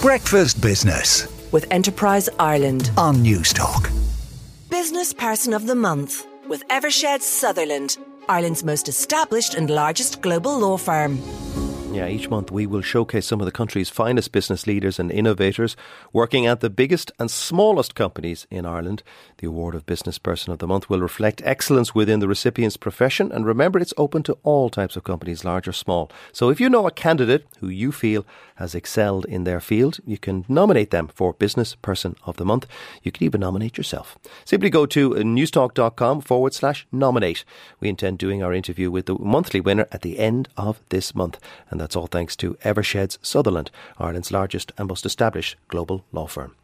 Breakfast Business with Enterprise Ireland. on Newstalk. Business Person of the Month with Eversheds Sutherland, Ireland's most established and largest global law firm. Yeah, each month we will showcase some of the country's finest business leaders and innovators working at the biggest and smallest companies in Ireland. The award of Business Person of the Month will reflect excellence within the recipient's profession and remember it's open to all types of companies, large or small. So if you know a candidate who you feel has excelled in their field, you can nominate them for Business Person of the Month. You can even nominate yourself. Simply go to newstalk.com forward slash nominate. We intend doing our interview with the monthly winner at the end of this month. And that's all thanks to Eversheds Sutherland, Ireland's largest and most established global law firm.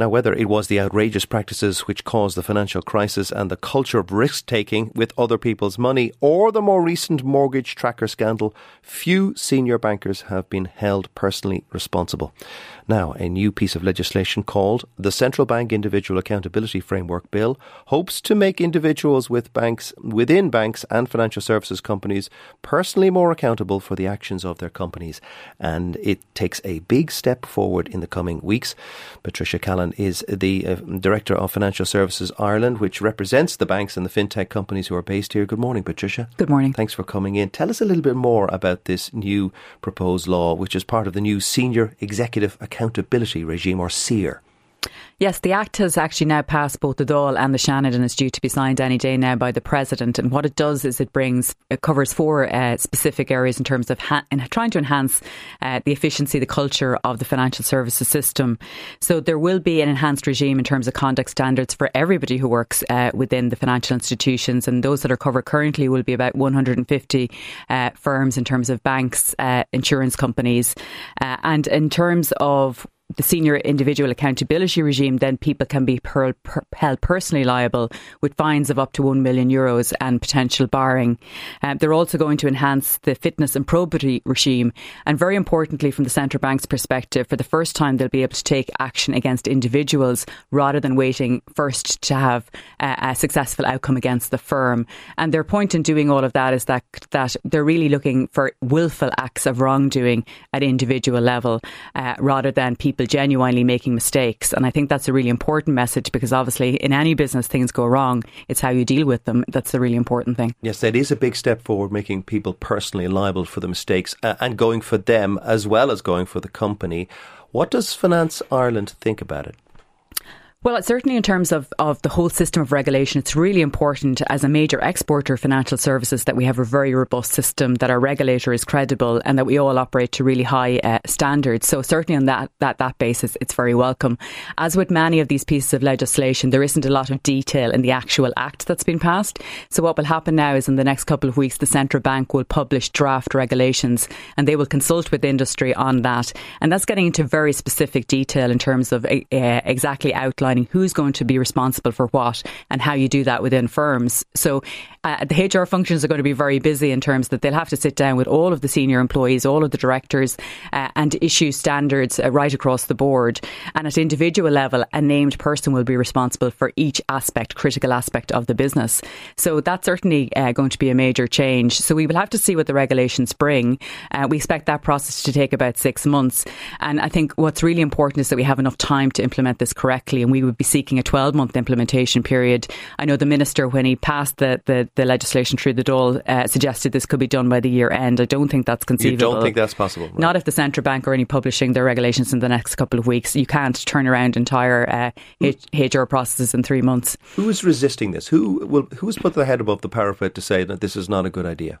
Now, whether it was the outrageous practices which caused the financial crisis and the culture of risk taking with other people's money, or the more recent mortgage tracker scandal, few senior bankers have been held personally responsible. Now, a new piece of legislation called the Central Bank Individual Accountability Framework Bill hopes to make individuals with banks within banks and financial services companies personally more accountable for the actions of their companies. And it takes a big step forward in the coming weeks. Patricia Callan is the uh, Director of Financial Services Ireland, which represents the banks and the fintech companies who are based here. Good morning, Patricia. Good morning. Thanks for coming in. Tell us a little bit more about this new proposed law, which is part of the new Senior Executive Accountability Regime, or SEAR. Yes, the Act has actually now passed both the Dáil and the Seanad and is due to be signed any day now by the President. And what it does is it brings, it covers four uh, specific areas in terms of ha- in trying to enhance uh, the efficiency, the culture of the financial services system. So there will be an enhanced regime in terms of conduct standards for everybody who works uh, within the financial institutions. And those that are covered currently will be about 150 uh, firms in terms of banks, uh, insurance companies. Uh, and in terms of the senior individual accountability regime, then people can be per, per, held personally liable with fines of up to 1 million euros and potential barring. Um, they're also going to enhance the fitness and probity regime. And very importantly, from the central bank's perspective, for the first time, they'll be able to take action against individuals rather than waiting first to have uh, a successful outcome against the firm. And their point in doing all of that is that, that they're really looking for willful acts of wrongdoing at individual level uh, rather than people genuinely making mistakes. And I think that's a really important message because obviously in any business things go wrong. It's how you deal with them. That's the really important thing. Yes, that is a big step forward, making people personally liable for the mistakes uh, and going for them as well as going for the company. What does Finance Ireland think about it? Well, it's certainly in terms of, of the whole system of regulation, it's really important as a major exporter of financial services that we have a very robust system, that our regulator is credible, and that we all operate to really high uh, standards. So certainly on that, that that basis, it's very welcome. As with many of these pieces of legislation, there isn't a lot of detail in the actual act that's been passed. So what will happen now is in the next couple of weeks, the central bank will publish draft regulations, and they will consult with industry on that, and that's getting into very specific detail in terms of uh, exactly outlining who's going to be responsible for what and how you do that within firms. So uh, the HR functions are going to be very busy in terms that they'll have to sit down with all of the senior employees, all of the directors, uh, and issue standards uh, right across the board. And at individual level, a named person will be responsible for each aspect, critical aspect of the business. So that's certainly uh, going to be a major change. So we will have to see what the regulations bring. Uh, we expect that process to take about six months. And I think what's really important is that we have enough time to implement this correctly. And we would be seeking a 12 month implementation period. I know the minister, when he passed the, the, the legislation through the Dáil, uh, suggested this could be done by the year end. I don't think that's conceivable. You don't think that's possible? Right. Not if the central bank are only publishing their regulations in the next couple of weeks. You can't turn around entire uh, HR processes in three months. Who is resisting this? Who will? Who's put their head above the parapet to say that this is not a good idea?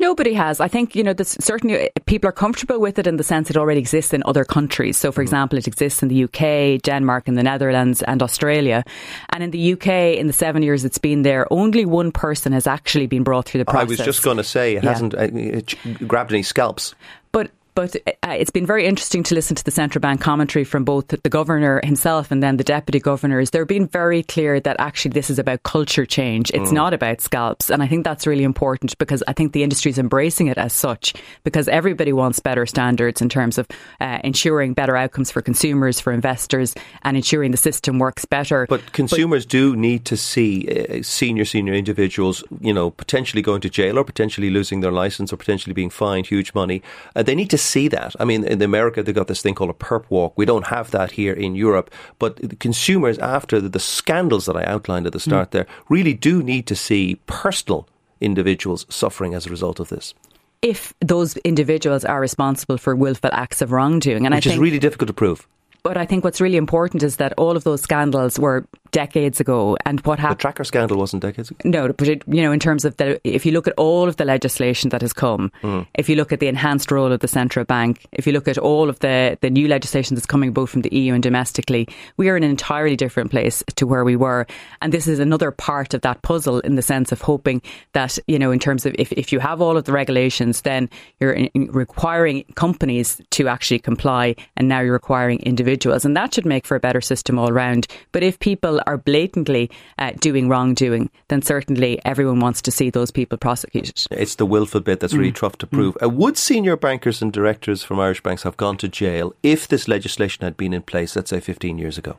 Nobody has. I think, you know, this, certainly people are comfortable with it in the sense it already exists in other countries. So, for mm-hmm. example, it exists in the UK, Denmark, and the Netherlands, and Australia. And in the UK, in the seven years it's been there, only one person has actually been brought through the process. I was just going to say, it yeah. hasn't uh, it grabbed any scalps. But but uh, it's been very interesting to listen to the central bank commentary from both the governor himself and then the deputy governors. They're being very clear that actually this is about culture change. It's mm. not about scalps. And I think that's really important because I think the industry is embracing it as such because everybody wants better standards in terms of uh, ensuring better outcomes for consumers, for investors, and ensuring the system works better. But consumers but, do need to see uh, senior, senior individuals, you know, potentially going to jail or potentially losing their license or potentially being fined huge money. Uh, they need to see that. I mean, in America, they've got this thing called a perp walk. We don't have that here in Europe. But the consumers, after the, the scandals that I outlined at the start mm. there, really do need to see personal individuals suffering as a result of this if those individuals are responsible for willful acts of wrongdoing. And Which I think, is really difficult to prove. But I think what's really important is that all of those scandals were decades ago, and what happened. The tracker scandal wasn't decades ago. No, but it, you know, in terms of the, if you look at all of the legislation that has come, mm. if you look at the enhanced role of the central bank, if you look at all of the the new legislation that's coming both from the EU and domestically, we are in an entirely different place to where we were, and this is another part of that puzzle in the sense of hoping that you know, in terms of if if you have all of the regulations, then you're requiring companies to actually comply, and now you're requiring individuals, and that should make for a better system all round. But if people are blatantly uh, doing wrongdoing, then certainly everyone wants to see those people prosecuted. It's the willful bit that's really mm. tough to prove. Mm. Uh, would senior bankers and directors from Irish banks have gone to jail if this legislation had been in place, let's say 15 years ago?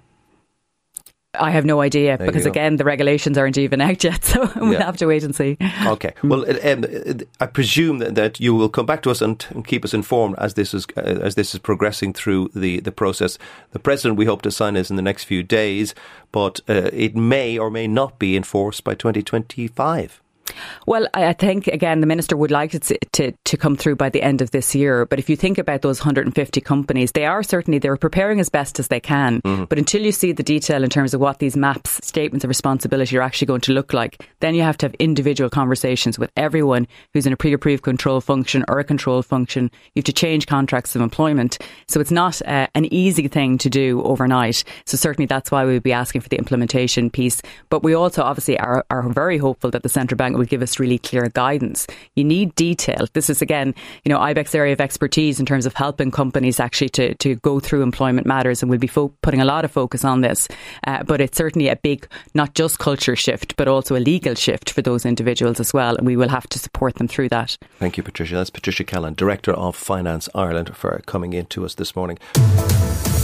I have no idea there because again the regulations aren't even out yet, so we'll yeah. have to wait and see. Okay. Well, um, I presume that, that, you will come back to us and, and keep us informed as this is uh, as this is progressing through the the process. The president we hope to sign is in the next few days, but uh, it may or may not be enforced by 2025. Well, I think again the minister would like it to, to, come through by the end of this year. But if you think about those 150 companies, they are certainly they're preparing as best as they can. Mm-hmm. But until you see the detail in terms of what these maps, statements of responsibility are actually going to look like, then you have to have individual conversations with everyone who's in a pre-approved control function or a control function. You have to change contracts of employment, so it's not uh, an easy thing to do overnight. So certainly that's why we would be asking for the implementation piece. But we also obviously are, are very hopeful that the central bank will give us really clear guidance. You need detail. This is again, you know, Ibec's area of expertise in terms of helping companies actually to, to go through employment matters, and we'll be fo- putting a lot of focus on this. Uh, but it's certainly a big, not just culture shift, but also a legal shift for those individuals as well, and we will have to support them through that. Thank you, Patricia. That's Patricia Callan, Director of Finance Ireland, for coming in to us this morning.